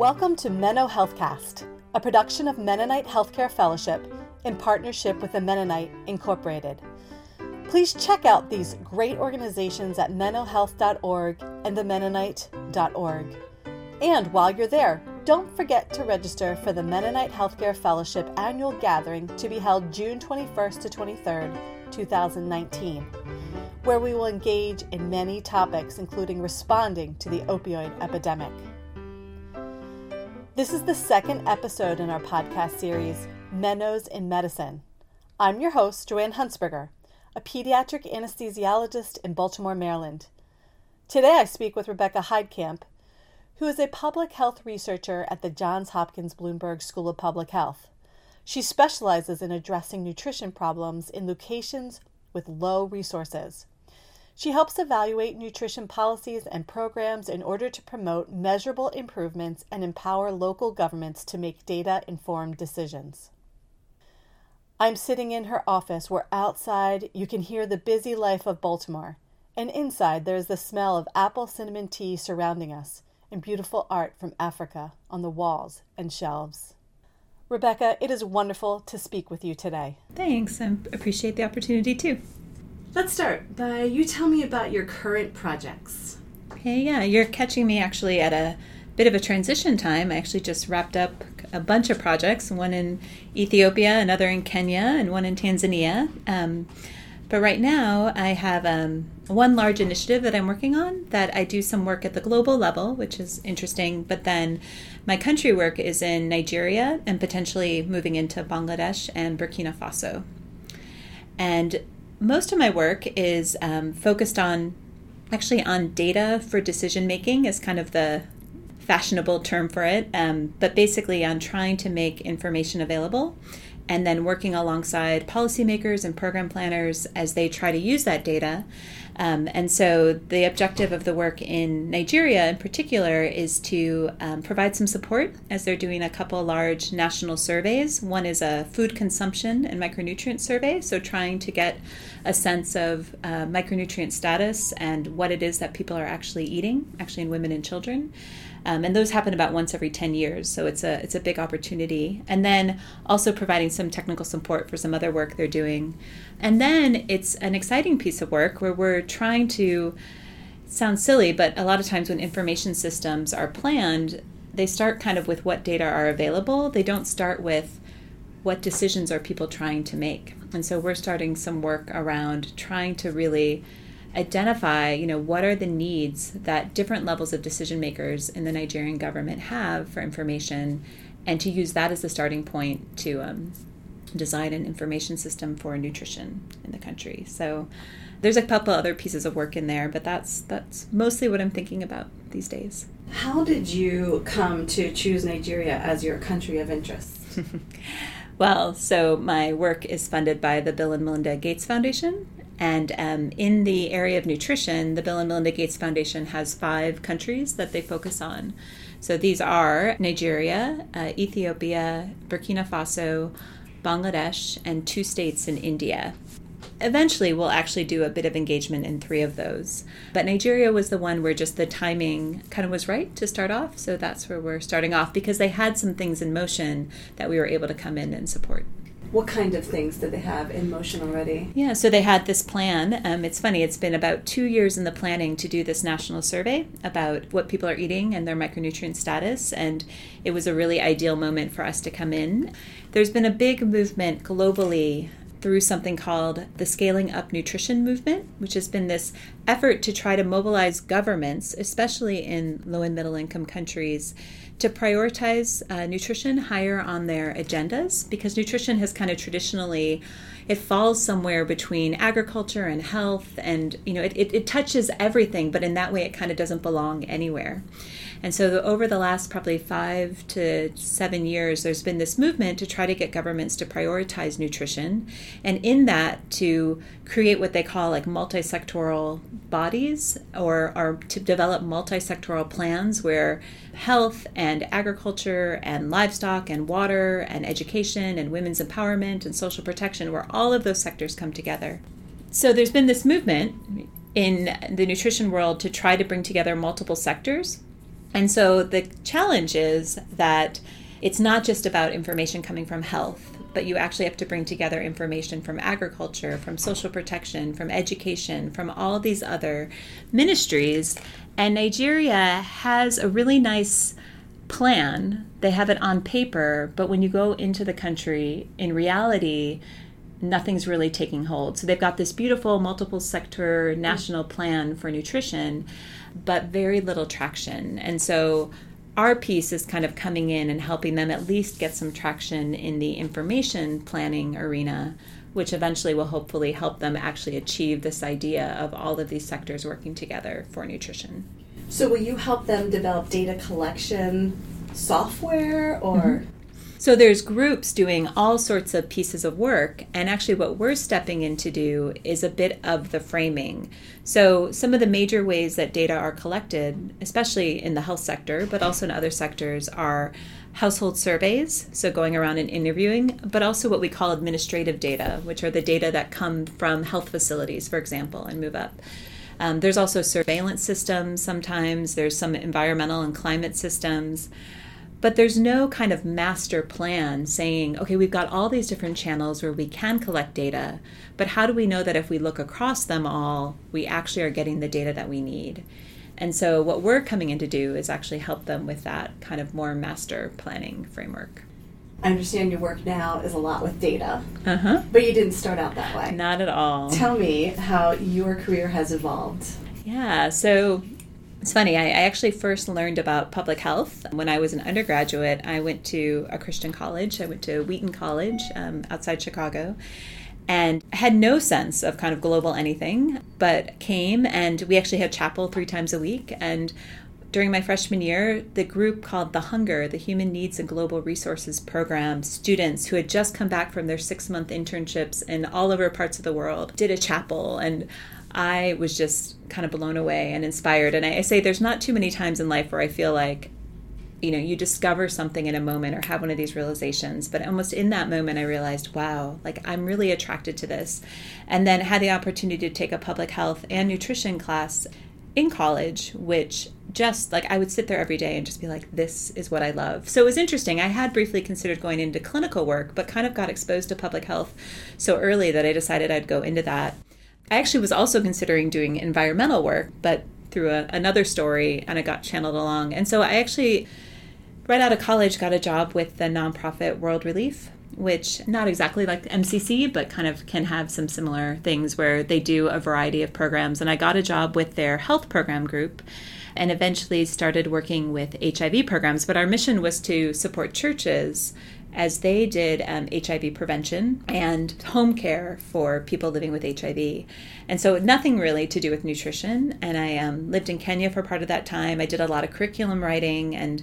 Welcome to Menno Healthcast, a production of Mennonite Healthcare Fellowship in partnership with the Mennonite Incorporated. Please check out these great organizations at mennohealth.org and themennonite.org. And while you're there, don't forget to register for the Mennonite Healthcare Fellowship annual gathering to be held June 21st to 23rd, 2019, where we will engage in many topics, including responding to the opioid epidemic. This is the second episode in our podcast series, Mennos in Medicine. I'm your host, Joanne Huntsberger, a pediatric anesthesiologist in Baltimore, Maryland. Today I speak with Rebecca Heidkamp, who is a public health researcher at the Johns Hopkins Bloomberg School of Public Health. She specializes in addressing nutrition problems in locations with low resources. She helps evaluate nutrition policies and programs in order to promote measurable improvements and empower local governments to make data informed decisions. I'm sitting in her office where outside you can hear the busy life of Baltimore, and inside there is the smell of apple cinnamon tea surrounding us and beautiful art from Africa on the walls and shelves. Rebecca, it is wonderful to speak with you today. Thanks. I appreciate the opportunity too. Let's start by you tell me about your current projects. Okay, yeah, you're catching me actually at a bit of a transition time. I actually just wrapped up a bunch of projects, one in Ethiopia, another in Kenya, and one in Tanzania. Um, but right now, I have um, one large initiative that I'm working on that I do some work at the global level, which is interesting. But then my country work is in Nigeria and potentially moving into Bangladesh and Burkina Faso. And most of my work is um, focused on actually on data for decision making is kind of the fashionable term for it um, but basically on trying to make information available and then working alongside policymakers and program planners as they try to use that data um, and so the objective of the work in Nigeria in particular is to um, provide some support as they're doing a couple large national surveys. One is a food consumption and micronutrient survey, so trying to get a sense of uh, micronutrient status and what it is that people are actually eating, actually in women and children. Um, and those happen about once every 10 years so it's a it's a big opportunity. And then also providing some technical support for some other work they're doing. And then it's an exciting piece of work where we're trying to sound silly but a lot of times when information systems are planned they start kind of with what data are available. They don't start with what decisions are people trying to make. And so we're starting some work around trying to really identify, you know, what are the needs that different levels of decision makers in the Nigerian government have for information, and to use that as the starting point to um, design an information system for nutrition in the country. So there's a couple other pieces of work in there, but that's that's mostly what I'm thinking about these days. How did you come to choose Nigeria as your country of interest? well, so my work is funded by the Bill and Melinda Gates Foundation, and um, in the area of nutrition, the Bill and Melinda Gates Foundation has five countries that they focus on. So these are Nigeria, uh, Ethiopia, Burkina Faso, Bangladesh, and two states in India. Eventually, we'll actually do a bit of engagement in three of those. But Nigeria was the one where just the timing kind of was right to start off. So that's where we're starting off because they had some things in motion that we were able to come in and support what kind of things did they have in motion already? Yeah, so they had this plan. Um, it's funny, it's been about two years in the planning to do this national survey about what people are eating and their micronutrient status, and it was a really ideal moment for us to come in. There's been a big movement globally through something called the Scaling Up Nutrition Movement, which has been this effort to try to mobilize governments, especially in low and middle income countries, to prioritize uh, nutrition higher on their agendas because nutrition has kind of traditionally it falls somewhere between agriculture and health and you know it, it, it touches everything but in that way it kind of doesn't belong anywhere. And so, over the last probably five to seven years, there's been this movement to try to get governments to prioritize nutrition, and in that, to create what they call like multi-sectoral bodies or, or to develop multi-sectoral plans where health and agriculture and livestock and water and education and women's empowerment and social protection where all of those sectors come together so there's been this movement in the nutrition world to try to bring together multiple sectors And so the challenge is that it's not just about information coming from health, but you actually have to bring together information from agriculture, from social protection, from education, from all these other ministries. And Nigeria has a really nice plan. They have it on paper, but when you go into the country, in reality, nothing's really taking hold. So they've got this beautiful multiple sector national plan for nutrition, but very little traction. And so our piece is kind of coming in and helping them at least get some traction in the information planning arena, which eventually will hopefully help them actually achieve this idea of all of these sectors working together for nutrition. So, will you help them develop data collection software or? Mm-hmm. So there's groups doing all sorts of pieces of work, and actually, what we're stepping in to do is a bit of the framing. So some of the major ways that data are collected, especially in the health sector, but also in other sectors, are household surveys, so going around and interviewing, but also what we call administrative data, which are the data that come from health facilities, for example, and move up. Um, there's also surveillance systems sometimes, there's some environmental and climate systems. But there's no kind of master plan saying, okay, we've got all these different channels where we can collect data, but how do we know that if we look across them all, we actually are getting the data that we need? And so, what we're coming in to do is actually help them with that kind of more master planning framework. I understand your work now is a lot with data, uh-huh. but you didn't start out that way. Not at all. Tell me how your career has evolved. Yeah, so it's funny, I, I, actually first learned about public health when I was an undergraduate. I went to a Christian college, I went to Wheaton College um, outside Chicago, and had no sense of kind of global anything, but came and we actually had chapel three times a week. And during my freshman year, the group called The Hunger, the Human Needs and Global Resources Program, students who had just come back from their six month internships in all over parts of the world, did a chapel. And I was just kind of blown away and inspired. And I, I, say there's not too many times in life where I feel like, you know, you discover something in a moment or have one of these realizations. But almost in that moment, I realized, wow, like I'm really attracted to this. And then had the opportunity to take a public health and nutrition class in college, which just like I would sit there every day and just be like, this is what I love. So it was interesting. I had briefly considered going into clinical work, but kind of got exposed to public health so early that I decided I'd go into that. I actually was also considering doing environmental work, but through a, another story, and I got channeled along. And so I actually, right out of college, got a job with the nonprofit World Relief, which not exactly like MCC, but kind of can have some similar things where they do a variety of programs. And I got a job with their health program group and eventually started working with HIV programs. But our mission was to support churches as they did um, HIV prevention and home care for people living with HIV. And so, nothing really to do with nutrition. And I um, lived in Kenya for part of that time. I did a lot of curriculum writing and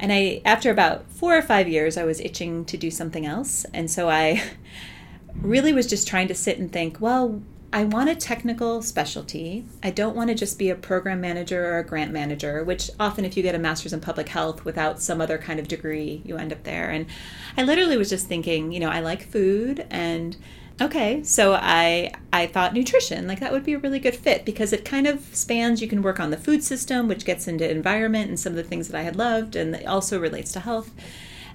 and I after about four or five years I was itching to do something else and so I really was just trying to sit and think well I want a technical specialty. I don't want to just be a program manager or a grant manager, which often, if you get a master's in public health without some other kind of degree, you end up there. And I literally was just thinking, you know, I like food and okay so i i thought nutrition like that would be a really good fit because it kind of spans you can work on the food system which gets into environment and some of the things that i had loved and also relates to health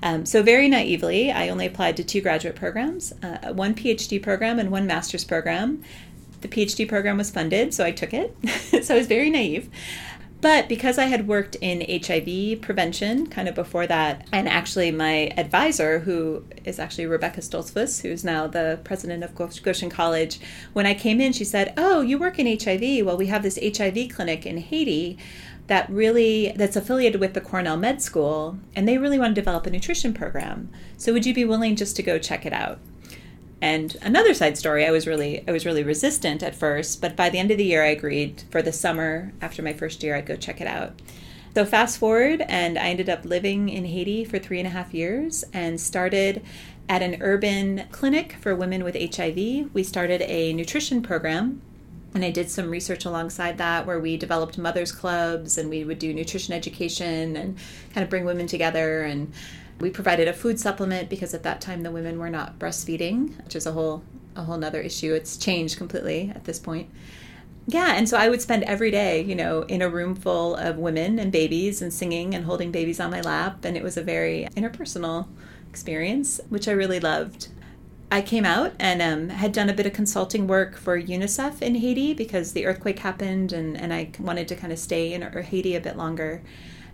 um, so very naively i only applied to two graduate programs uh, one phd program and one master's program the PhD program was funded, so I took it. so I was very naive. But because I had worked in HIV prevention kind of before that, and actually my advisor, who is actually Rebecca Stoltzfus, who's now the president of Goshen College, when I came in, she said, Oh, you work in HIV. Well, we have this HIV clinic in Haiti that really that's affiliated with the Cornell Med School and they really want to develop a nutrition program. So would you be willing just to go check it out? And another side story, I was really I was really resistant at first, but by the end of the year I agreed for the summer after my first year I'd go check it out. So fast forward and I ended up living in Haiti for three and a half years and started at an urban clinic for women with HIV. We started a nutrition program and I did some research alongside that where we developed mothers clubs and we would do nutrition education and kind of bring women together and we provided a food supplement because at that time the women were not breastfeeding, which is a whole a whole nother issue. It's changed completely at this point. yeah, and so I would spend every day, you know, in a room full of women and babies and singing and holding babies on my lap. And it was a very interpersonal experience, which I really loved. I came out and um, had done a bit of consulting work for UNICEF in Haiti because the earthquake happened and, and I wanted to kind of stay in Haiti a bit longer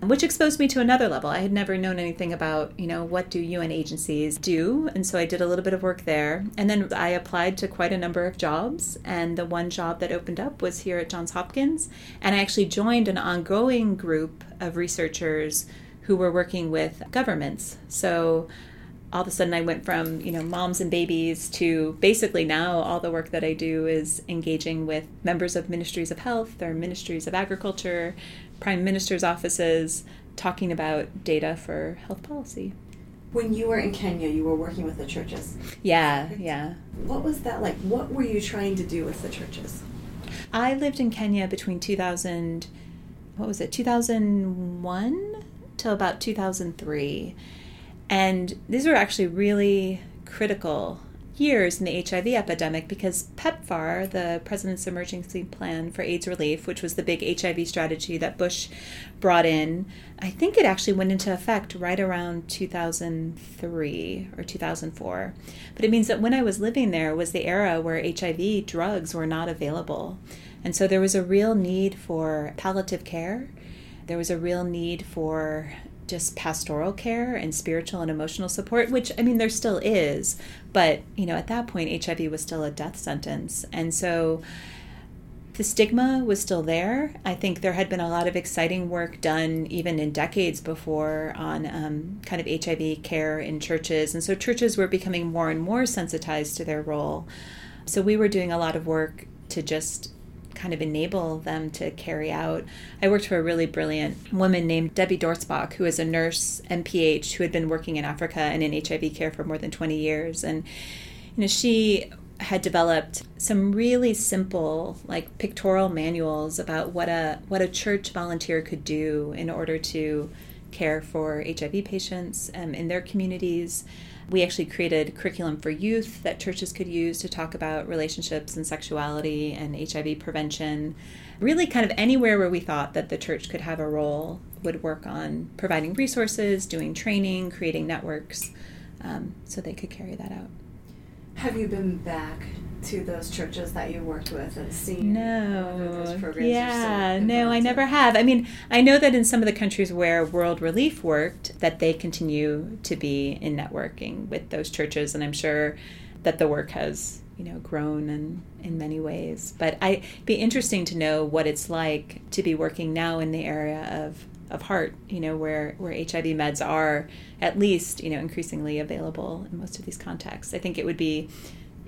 which exposed me to another level. I had never known anything about, you know, what do UN agencies do, and so I did a little bit of work there. And then I applied to quite a number of jobs, and the one job that opened up was here at Johns Hopkins, and I actually joined an ongoing group of researchers who were working with governments. So all of a sudden I went from, you know, moms and babies to basically now all the work that I do is engaging with members of ministries of health or ministries of agriculture, prime minister's offices talking about data for health policy. When you were in Kenya, you were working with the churches. Yeah, yeah. What was that like? What were you trying to do with the churches? I lived in Kenya between 2000, what was it, 2001 till about 2003. And these were actually really critical years in the HIV epidemic because PEPFAR, the President's Emergency Plan for AIDS Relief, which was the big HIV strategy that Bush brought in, I think it actually went into effect right around 2003 or 2004. But it means that when I was living there was the era where HIV drugs were not available. And so there was a real need for palliative care. There was a real need for just pastoral care and spiritual and emotional support, which I mean, there still is, but you know, at that point, HIV was still a death sentence. And so the stigma was still there. I think there had been a lot of exciting work done even in decades before on um, kind of HIV care in churches. And so churches were becoming more and more sensitized to their role. So we were doing a lot of work to just kind of enable them to carry out. I worked for a really brilliant woman named Debbie Dortzbach, who is a nurse MPH who had been working in Africa and in HIV care for more than 20 years. And, you know, she had developed some really simple like pictorial manuals about what a what a church volunteer could do in order to care for HIV patients um, in their communities we actually created curriculum for youth that churches could use to talk about relationships and sexuality and HIV prevention. Really, kind of anywhere where we thought that the church could have a role would work on providing resources, doing training, creating networks um, so they could carry that out. Have you been back to those churches that you worked with and seen no. yeah. No i never have. I mean i know that in some of the countries where world relief worked that they continue to be in networking with those churches and i'm sure that the work has you know grown in in many ways. But i it'd be interesting to know what it's like to be working now in the area of of heart you know where where hiv meds are at least you know increasingly available in most of these contexts. I think it would be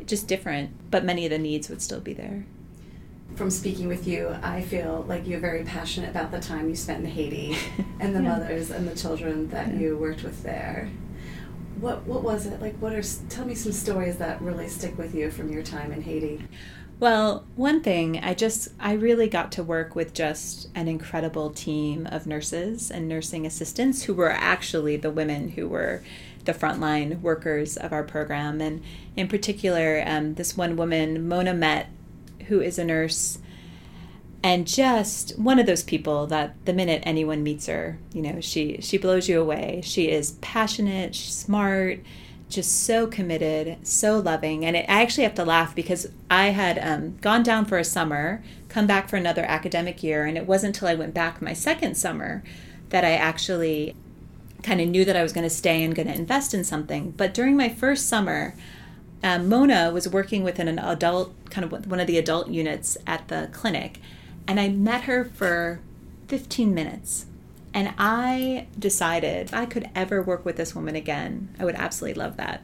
just different, but many of the needs would still be there. From speaking with you, I feel like you're very passionate about the time you spent in Haiti and the yeah. mothers and the children that yeah. you worked with there. What what was it like? What are tell me some stories that really stick with you from your time in Haiti? Well, one thing, I just, I really got to work with just an incredible team of nurses and nursing assistants who were actually the women who were the frontline workers of our program. And in particular, um, this one woman, Mona Met, who is a nurse and just one of those people that the minute anyone meets her, you know, she she blows you away. She is passionate, smart, just so committed, so loving. And it, I actually have to laugh because I had um, gone down for a summer, come back for another academic year, and it wasn't until I went back my second summer that I actually kind of knew that I was going to stay and going to invest in something. But during my first summer, um, Mona was working within an adult, kind of one of the adult units at the clinic, and I met her for 15 minutes. And I decided if I could ever work with this woman again, I would absolutely love that.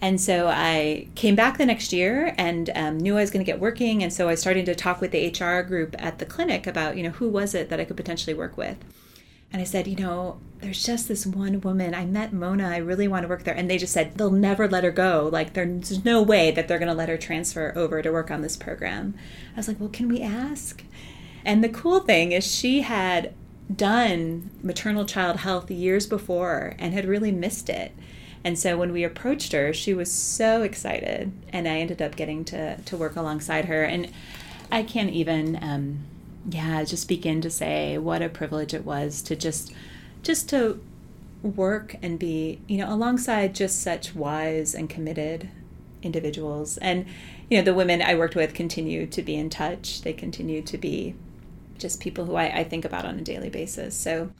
And so I came back the next year and um, knew I was going to get working. And so I started to talk with the HR group at the clinic about, you know, who was it that I could potentially work with. And I said, you know, there's just this one woman. I met Mona. I really want to work there. And they just said, they'll never let her go. Like, there's no way that they're going to let her transfer over to work on this program. I was like, well, can we ask? And the cool thing is, she had done maternal child health years before and had really missed it. And so when we approached her, she was so excited. And I ended up getting to, to work alongside her. And I can't even, um, yeah, just begin to say what a privilege it was to just, just to work and be, you know, alongside just such wise and committed individuals. And, you know, the women I worked with continue to be in touch. They continue to be just people who I, I think about on a daily basis. So,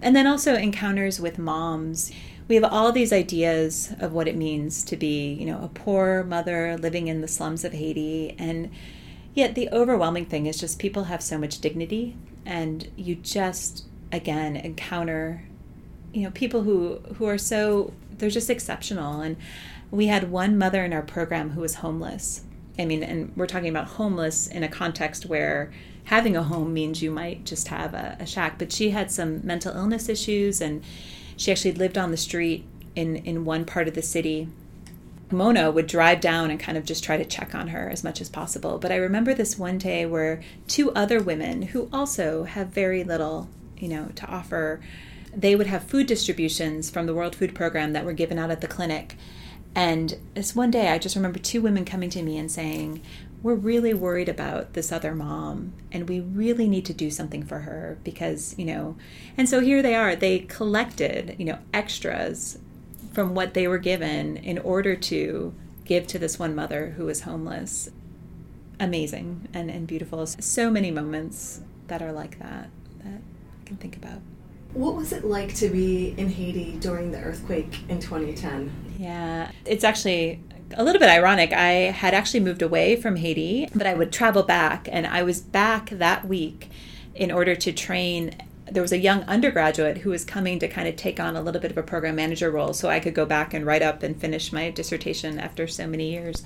and then also encounters with moms. We have all these ideas of what it means to be, you know, a poor mother living in the slums of Haiti. And yet the overwhelming thing is just people have so much dignity. And you just, again, encounter, you know, people who, who are so, they're just exceptional. And we had one mother in our program who was homeless. I mean, and we're talking about homeless in a context where having a home means you might just have a, a shack. But she had some mental illness issues, and she actually lived on the street in in one part of the city. Mona would drive down and kind of just try to check on her as much as possible. But I remember this one day where two other women who also have very little, you know, to offer, they would have food distributions from the World Food Program that were given out at the clinic. And this one day, I just remember two women coming to me and saying, we're really worried about this other mom and we really need to do something for her because, you know, and so here they are. They collected, you know, extras from what they were given in order to give to this one mother who was homeless. Amazing and, and beautiful. So many moments that are like that that I can think about. What was it like to be in Haiti during the earthquake in 2010? Yeah, it's actually a little bit ironic. I had actually moved away from Haiti, but I would travel back, and I was back that week in order to train. There was a young undergraduate who was coming to kind of take on a little bit of a program manager role so I could go back and write up and finish my dissertation after so many years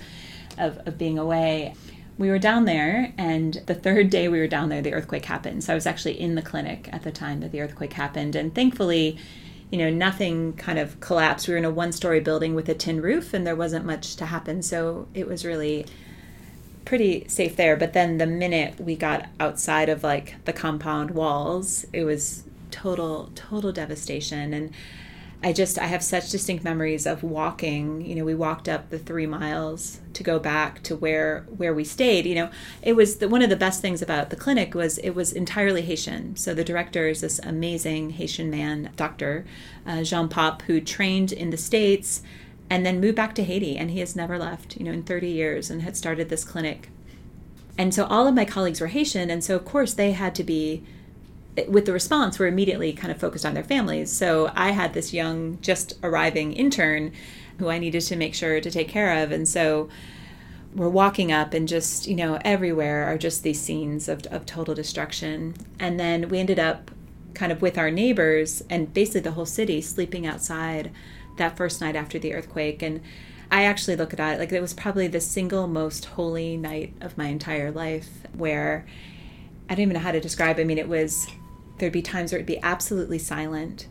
of, of being away. We were down there, and the third day we were down there, the earthquake happened. So I was actually in the clinic at the time that the earthquake happened. And thankfully, you know, nothing kind of collapsed. We were in a one story building with a tin roof and there wasn't much to happen. So it was really pretty safe there. But then the minute we got outside of like the compound walls, it was total, total devastation. And I just I have such distinct memories of walking. You know, we walked up the three miles to go back to where where we stayed. You know, it was the, one of the best things about the clinic was it was entirely Haitian. So the director is this amazing Haitian man, Doctor uh, Jean Pape, who trained in the states and then moved back to Haiti, and he has never left. You know, in 30 years, and had started this clinic. And so all of my colleagues were Haitian, and so of course they had to be with the response, we're immediately kind of focused on their families. So I had this young, just arriving intern who I needed to make sure to take care of. And so we're walking up, and just, you know, everywhere are just these scenes of, of total destruction. And then we ended up kind of with our neighbors and basically the whole city sleeping outside that first night after the earthquake. And I actually look at it like it was probably the single most holy night of my entire life where I don't even know how to describe. I mean, it was there'd be times where it'd be absolutely silent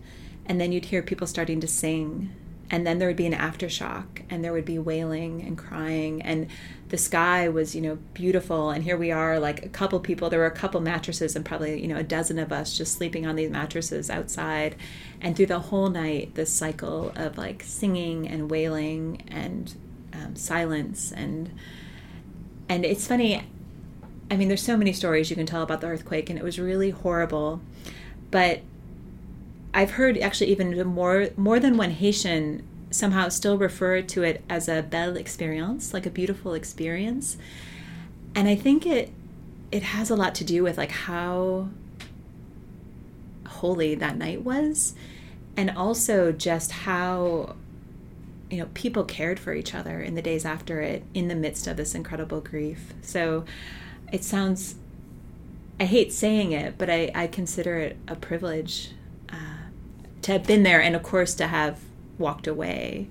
and then you'd hear people starting to sing and then there would be an aftershock and there would be wailing and crying and the sky was you know beautiful and here we are like a couple people there were a couple mattresses and probably you know a dozen of us just sleeping on these mattresses outside and through the whole night this cycle of like singing and wailing and um, silence and and it's funny I mean, there's so many stories you can tell about the earthquake, and it was really horrible. But I've heard actually even more more than one Haitian somehow still refer to it as a belle experience, like a beautiful experience. And I think it it has a lot to do with like how holy that night was and also just how you know people cared for each other in the days after it in the midst of this incredible grief. So it sounds I hate saying it, but I, I consider it a privilege uh, to have been there and of course to have walked away,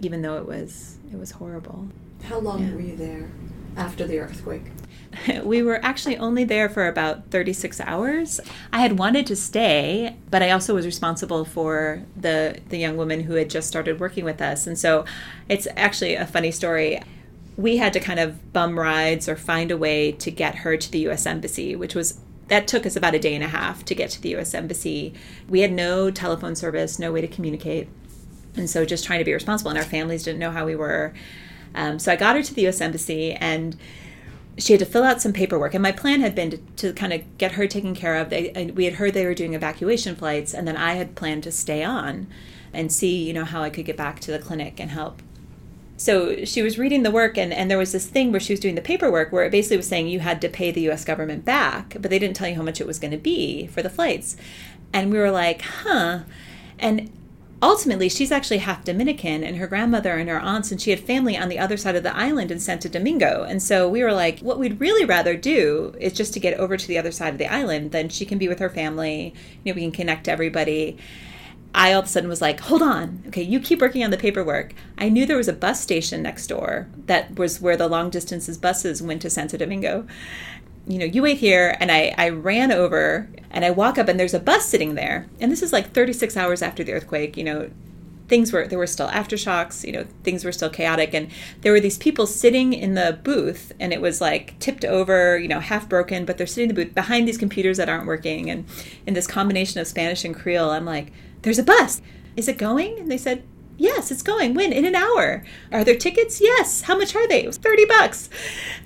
even though it was it was horrible. How long yeah. were you there after the earthquake? we were actually only there for about 36 hours. I had wanted to stay, but I also was responsible for the the young woman who had just started working with us. And so it's actually a funny story we had to kind of bum rides or find a way to get her to the US Embassy, which was that took us about a day and a half to get to the US Embassy. We had no telephone service, no way to communicate. And so just trying to be responsible, and our families didn't know how we were. Um, so I got her to the US Embassy, and she had to fill out some paperwork. And my plan had been to, to kind of get her taken care of. They, we had heard they were doing evacuation flights and then i had planned to stay on and see you know how i could get back to the clinic and help. So she was reading the work and, and there was this thing where she was doing the paperwork where it basically was saying you had to pay the us government back but they didn't tell you how much it was going to be for the flights. And we were like huh. And ultimately she's actually half dominican and her grandmother and her aunts and she had family on the other side of the island in santo domingo. And so we were like what we'd really rather do is just to get over to the other side of the island. Then she can be with her family. You know we can connect to everybody. I all of a sudden was like, hold on, okay, you keep working on the paperwork. I knew there was a bus station next door that was where the long distances buses went to Santo Domingo. You know, you wait here, and I, I ran over and I walk up, and there's a bus sitting there. And this is like 36 hours after the earthquake, you know, things were there were still aftershocks you know things were still chaotic and there were these people sitting in the booth and it was like tipped over you know half broken but they're sitting in the booth behind these computers that aren't working and in this combination of spanish and creole i'm like there's a bus. Is it going? And they said, Yes, it's going. When? In an hour. Are there tickets? Yes. How much are they? It was 30 bucks.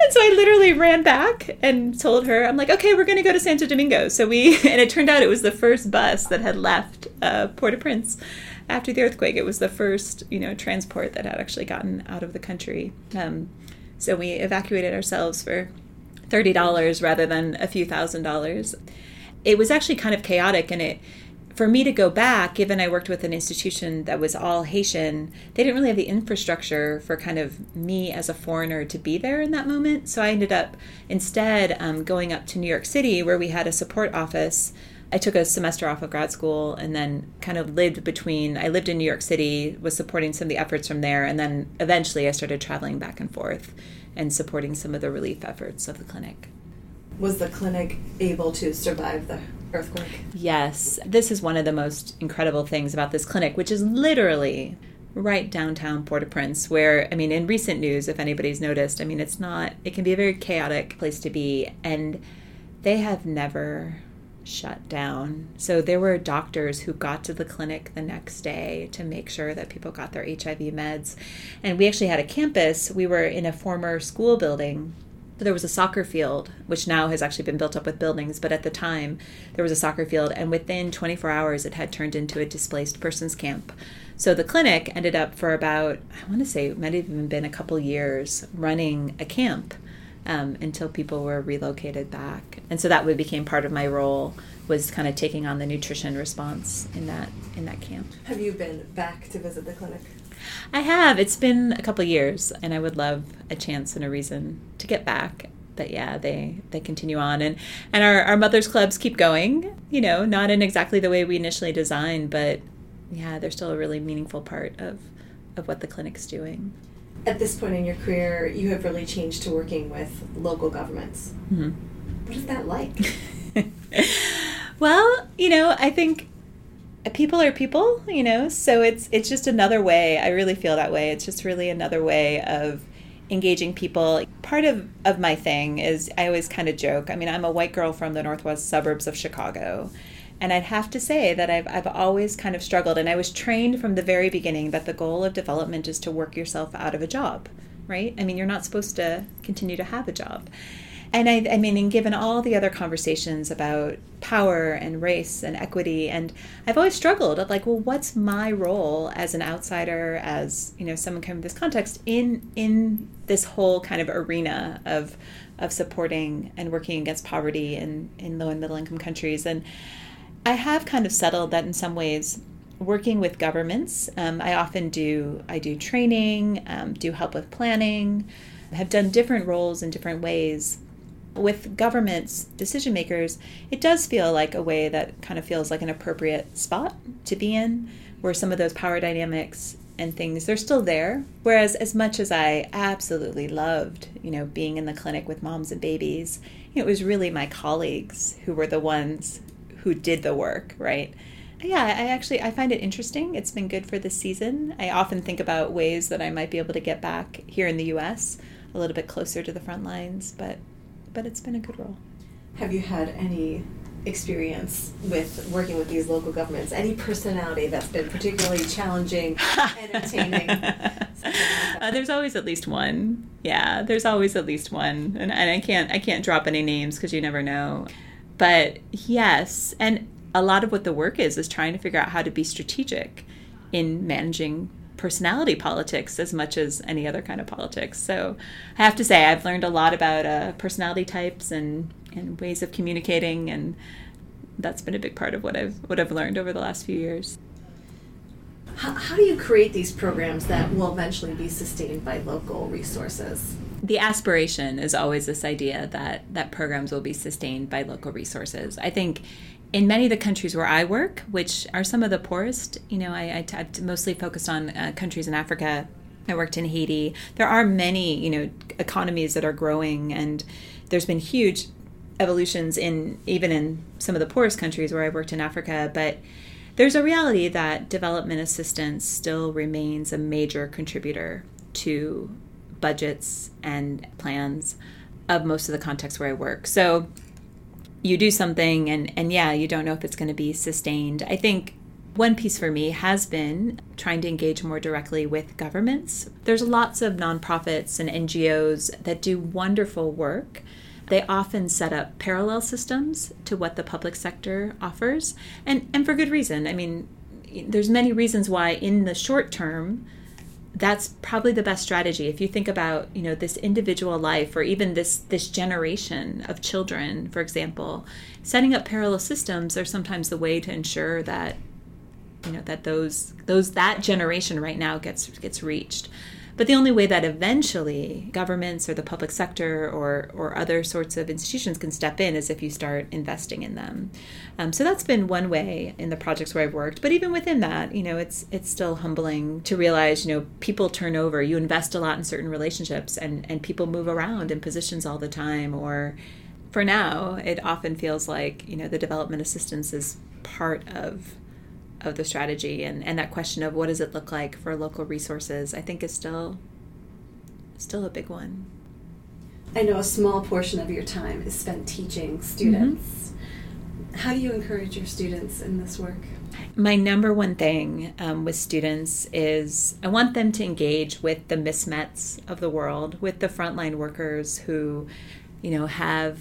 And so I literally ran back and told her, I'm like, okay, we're going to go to Santo Domingo. So we, and it turned out it was the first bus that had left uh, Port au Prince after the earthquake. It was the first, you know, transport that had actually gotten out of the country. Um, so we evacuated ourselves for $30 rather than a few thousand dollars. It was actually kind of chaotic and it, for me to go back, given I worked with an institution that was all Haitian, they didn't really have the infrastructure for kind of me as a foreigner to be there in that moment. So I ended up instead um, going up to New York City, where we had a support office. I took a semester off of grad school and then kind of lived between. I lived in New York City, was supporting some of the efforts from there, and then eventually I started traveling back and forth and supporting some of the relief efforts of the clinic. Was the clinic able to survive the earthquake. Yes. This is one of the most incredible things about this clinic, which is literally right downtown Port au Prince, where, I mean, in recent news, if anybody's noticed, I mean, it's not, it can be a very chaotic place to be. And they have never shut down. So there were doctors who got to the clinic the next day to make sure that people got their HIV meds. And we actually had a campus. We were in a former school building there was a soccer field, which now has actually been built up with buildings, but at the time there was a soccer field, and within 24 hours it had turned into a displaced persons camp. So the clinic ended up for about, I want to say, it might have even been a couple years running a camp um, until people were relocated back. And so that became part of my role was kind of taking on the nutrition response in that in that camp. Have you been back to visit the clinic? I have. It's been a couple years, and I would love a chance and a reason to get back. But yeah, they they continue on, and and our our mothers clubs keep going. You know, not in exactly the way we initially designed, but yeah, they're still a really meaningful part of of what the clinic's doing. At this point in your career, you have really changed to working with local governments. Mm-hmm. What is that like? well, you know, I think people are people, you know. So it's it's just another way. I really feel that way. It's just really another way of engaging people. Part of of my thing is I always kind of joke. I mean, I'm a white girl from the northwest suburbs of Chicago. And I'd have to say that I've, I've always kind of struggled, and I was trained from the very beginning that the goal of development is to work yourself out of a job, right? I mean, you're not supposed to continue to have a job. And I, I mean, and given all the other conversations about power and race and equity, and I've always struggled of like, well, what's my role as an outsider, as you know, someone coming from this context in in this whole kind of arena of of supporting and working against poverty in in low and middle income countries, and I have kind of settled that in some ways working with governments um, i often do i do training um, do help with planning have done different roles in different ways with governments, decision makers, it does feel like a way that kind of feels like an appropriate spot to be in, where some of those power dynamics and things they're still there. Whereas as much as I absolutely loved, you know, being in the clinic with moms and babies, it was really my colleagues who were the ones who did the work, right? Yeah, I actually I find it interesting. It's been good for this season. I often think about ways that I might be able to get back here in the US a little bit closer to the front lines, but but it's been a good role. Have you had any experience with working with these local governments? Any personality that's been particularly challenging, entertaining? like Uh, there's always at least one. Yeah, there's always at least one, and, and I can't I can't drop any names because you never know. But yes, and a lot of what the work is is trying to figure out how to be strategic in managing personality politics as much as any other kind of politics. So I have to say I've learned a lot about uh, personality types and and ways of communicating and that's been a big part of what I've what I've learned over the last few years. How, how do you create these programs that will eventually be sustained by local resources? The aspiration is always this idea that that programs will be sustained by local resources. I think in many of the countries where I work, which are some of the poorest, you know, I, I, have mostly focused on uh, countries in Africa. I worked in Haiti. There are many, you know, economies that are growing, and there's been huge evolutions in even in some of the poorest countries where I worked in Africa, but there's a reality that development assistance still remains a major contributor to budgets and plans of most of the contexts where I work. So you do something and and yeah, you don't know if it's going to be sustained. I think one piece for me has been trying to engage more directly with governments. There's lots of nonprofits and NGOs that do wonderful work they often set up parallel systems to what the public sector offers, and, and for good reason. I mean, there's many reasons why in the short term, that's probably the best strategy. If you think about you know this individual life or even this this generation of children for example setting up parallel systems are sometimes the way to ensure that you know that those those that generation right now gets gets reached but the only way that eventually governments or the public sector or, or other sorts of institutions can step in is if you start investing in them. Um, so that's been one way in the projects where I've worked. But even within that, you know, it's it's still humbling to realize, you know, people turn over. You invest a lot in certain relationships, and and people move around in positions all the time. Or for now, it often feels like you know the development assistance is part of of the strategy and, and that question of what does it look like for local resources i think is still still a big one. I know a small portion of your time is spent teaching students. Mm-hmm. how do you encourage your students in this work? My number one thing um, with students is i want them to engage with the mismets of the world with the frontline workers who you know have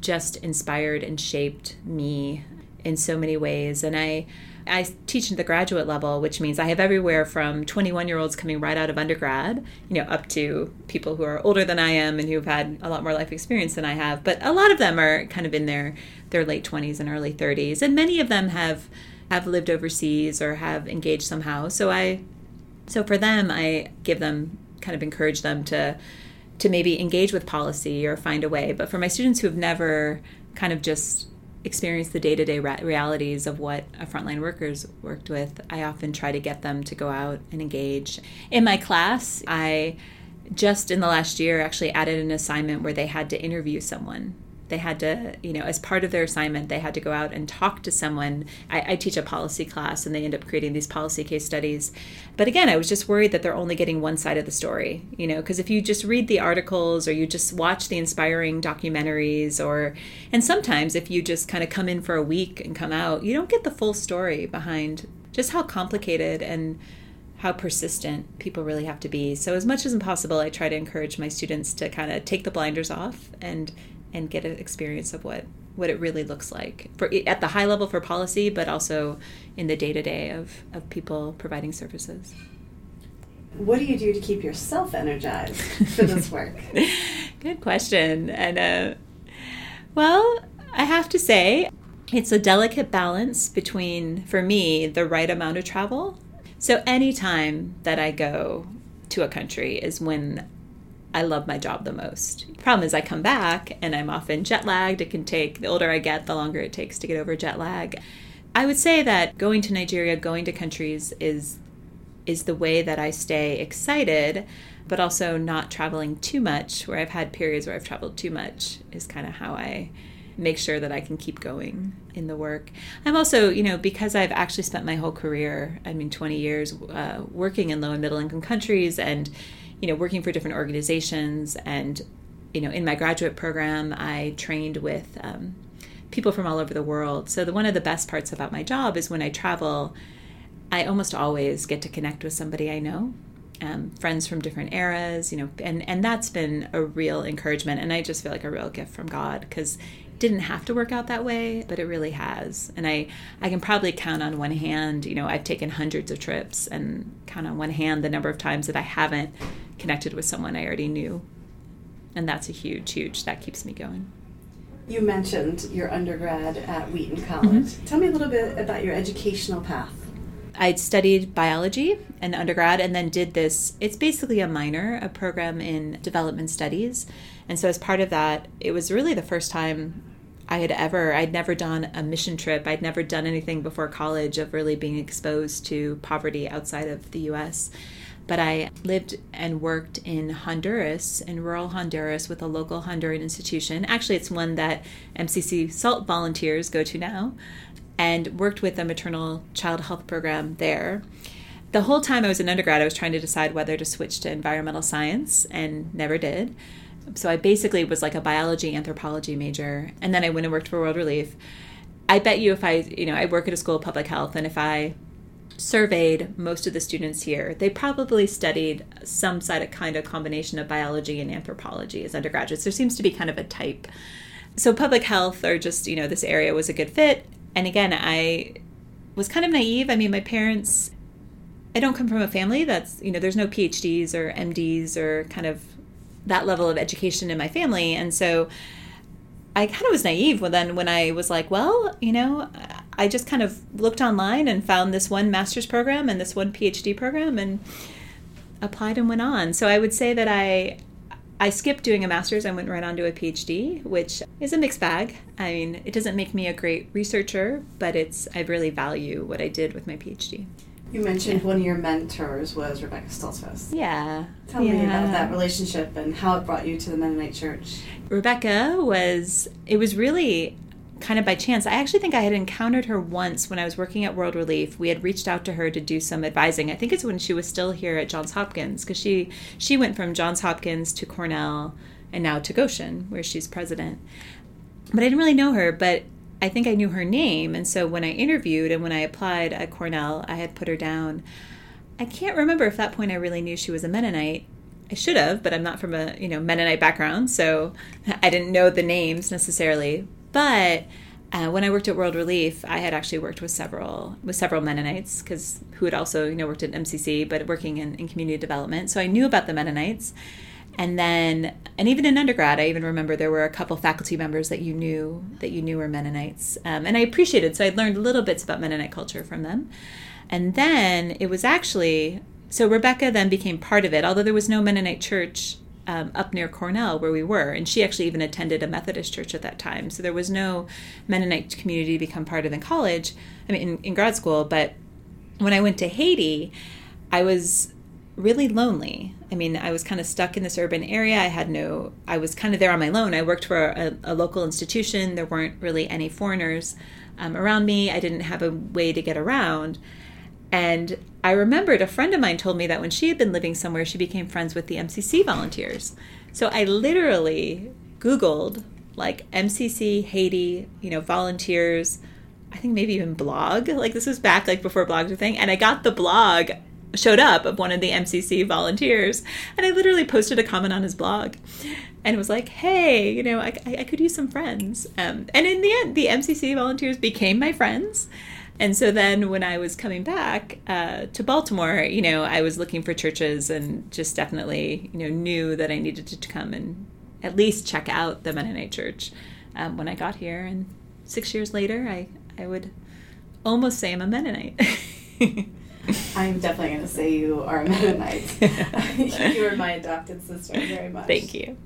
just inspired and shaped me in so many ways. And i I teach at the graduate level, which means I have everywhere from 21 year olds coming right out of undergrad, you know, up to people who are older than I am and who've had a lot more life experience than I have. But a lot of them are kind of in their their late 20s and early 30s, and many of them have have lived overseas or have engaged somehow. So I, so for them, I give them kind of encourage them to to maybe engage with policy or find a way. But for my students who have never kind of just experience the day-to-day realities of what a frontline workers worked with i often try to get them to go out and engage. In my class i just in the last year actually added an assignment where they had to interview someone they had to, you know, as part of their assignment, they had to go out and talk to someone. I, I teach a policy class and they end up creating these policy case studies. But again, I was just worried that they're only getting one side of the story, you know, because if you just read the articles or you just watch the inspiring documentaries or, and sometimes if you just kind of come in for a week and come out, you don't get the full story behind just how complicated and how persistent people really have to be. So, as much as possible, I try to encourage my students to kind of take the blinders off and and get an experience of what what it really looks like for at the high level for policy, but also in the day to day of of people providing services. What do you do to keep yourself energized for this work? Good question, and uh, well, I have to say it's a delicate balance between for me the right amount of travel. So anytime that I go to a country is when I love my job the most. Problem is, I come back and I'm often jet lagged. It can take, the older I get, the longer it takes to get over jet lag. I would say that going to Nigeria, going to countries is is the way that I stay excited, but also not traveling too much. Where I've had periods where I've traveled too much is kind of how I make sure that I can keep going in the work. I'm also, you know, because I've actually spent my whole career, I mean, 20 years uh, working in low and middle income countries and you know, working for different organizations. And, you know, in my graduate program, I trained with um, people from all over the world. So, the, one of the best parts about my job is when I travel, I almost always get to connect with somebody I know. um, friends from different eras, you know, and, and that's been a real encouragement. And I just feel like a real gift from God because didn't have to work out that way, but it really has. And I, I can probably count on one hand, you know, I've taken hundreds of trips and count on one hand the number of times that I haven't connected with someone I already knew. And that's a huge, huge, that keeps me going. You mentioned your undergrad at Wheaton College. Mm-hmm. Tell me a little bit about your educational path. I'd studied biology in undergrad and then did this. It's basically a minor, a program in development studies. And so, as part of that, it was really the first time I had ever, I'd never done a mission trip. I'd never done anything before college of really being exposed to poverty outside of the US. But I lived and worked in Honduras, in rural Honduras, with a local Honduran institution. Actually, it's one that MCC SALT volunteers go to now and worked with a maternal child health program there. The whole time I was in undergrad, I was trying to decide whether to switch to environmental science and never did. So I basically was like a biology anthropology major, and then I went and worked for World Relief. I bet you if I, you know, I work at a school of public health, and if I surveyed most of the students here, they probably studied some side of kind of combination of biology and anthropology as undergraduates. There seems to be kind of a type. So public health or just, you know, this area was a good fit and again, I was kind of naive. I mean, my parents, I don't come from a family that's, you know, there's no PhDs or MDs or kind of that level of education in my family. And so I kind of was naive when then when I was like, well, you know, I just kind of looked online and found this one master's program and this one PhD program and applied and went on. So I would say that I I skipped doing a master's and went right on to a PhD, which is a mixed bag. I mean, it doesn't make me a great researcher, but it's I really value what I did with my PhD. You mentioned yeah. one of your mentors was Rebecca Stoltzfus. Yeah. Tell yeah. me about that relationship and how it brought you to the Mennonite Church. Rebecca was, it was really kind of by chance. I actually think I had encountered her once when I was working at World Relief. We had reached out to her to do some advising. I think it's when she was still here at Johns Hopkins because she she went from Johns Hopkins to Cornell and now to Goshen where she's president. But I didn't really know her, but I think I knew her name and so when I interviewed and when I applied at Cornell, I had put her down. I can't remember if that point I really knew she was a Mennonite. I should have, but I'm not from a, you know, Mennonite background, so I didn't know the names necessarily. But uh, when I worked at World Relief, I had actually worked with several with several Mennonites because who had also you know worked at MCC, but working in, in community development. So I knew about the Mennonites. And then, and even in undergrad, I even remember there were a couple faculty members that you knew that you knew were Mennonites, um, and I appreciated. So I learned little bits about Mennonite culture from them. And then it was actually so Rebecca then became part of it, although there was no Mennonite church um, up near Cornell where we were. And she actually even attended a Methodist church at that time. So there was no Mennonite community to become part of in college, I mean, in, in grad school. But when I went to Haiti, I was really lonely. I mean, I was kind of stuck in this urban area. I had no, I was kind of there on my own. I worked for a, a local institution. There weren't really any foreigners um, around me. I didn't have a way to get around. And I remembered a friend of mine told me that when she had been living somewhere, she became friends with the MCC volunteers. So I literally Googled like MCC Haiti, you know, volunteers. I think maybe even blog. Like this was back like before blogs were thing, and I got the blog showed up of one of the MCC volunteers, and I literally posted a comment on his blog, and was like, "Hey, you know, I, I could use some friends." Um, and in the end, the MCC volunteers became my friends. And so then when I was coming back uh, to Baltimore, you know, I was looking for churches and just definitely, you know, knew that I needed to come and at least check out the Mennonite church um, when I got here. And six years later, I, I would almost say I'm a Mennonite. I'm definitely going to say you are a Mennonite. you are my adopted sister very much. Thank you.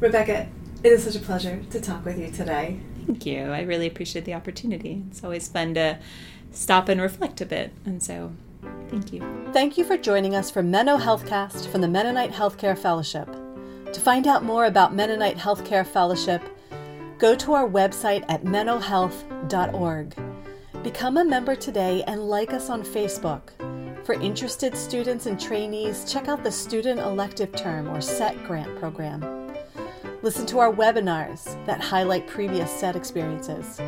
Rebecca, it is such a pleasure to talk with you today. Thank you. I really appreciate the opportunity. It's always fun to stop and reflect a bit. And so, thank you. Thank you for joining us for Menno Healthcast from the Mennonite Healthcare Fellowship. To find out more about Mennonite Healthcare Fellowship, go to our website at mennohealth.org. Become a member today and like us on Facebook. For interested students and trainees, check out the Student Elective Term or SET grant program. Listen to our webinars that highlight previous SET experiences.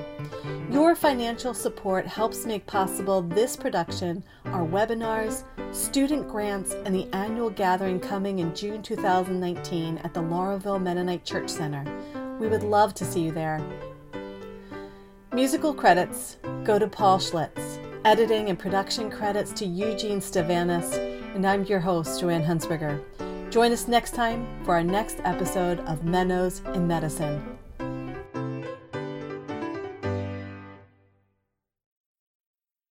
Your financial support helps make possible this production, our webinars, student grants, and the annual gathering coming in June 2019 at the Laurelville Mennonite Church Center. We would love to see you there. Musical credits go to Paul Schlitz, editing and production credits to Eugene Stavanis, and I'm your host, Joanne Hunsberger. Join us next time for our next episode of Mennos in Medicine.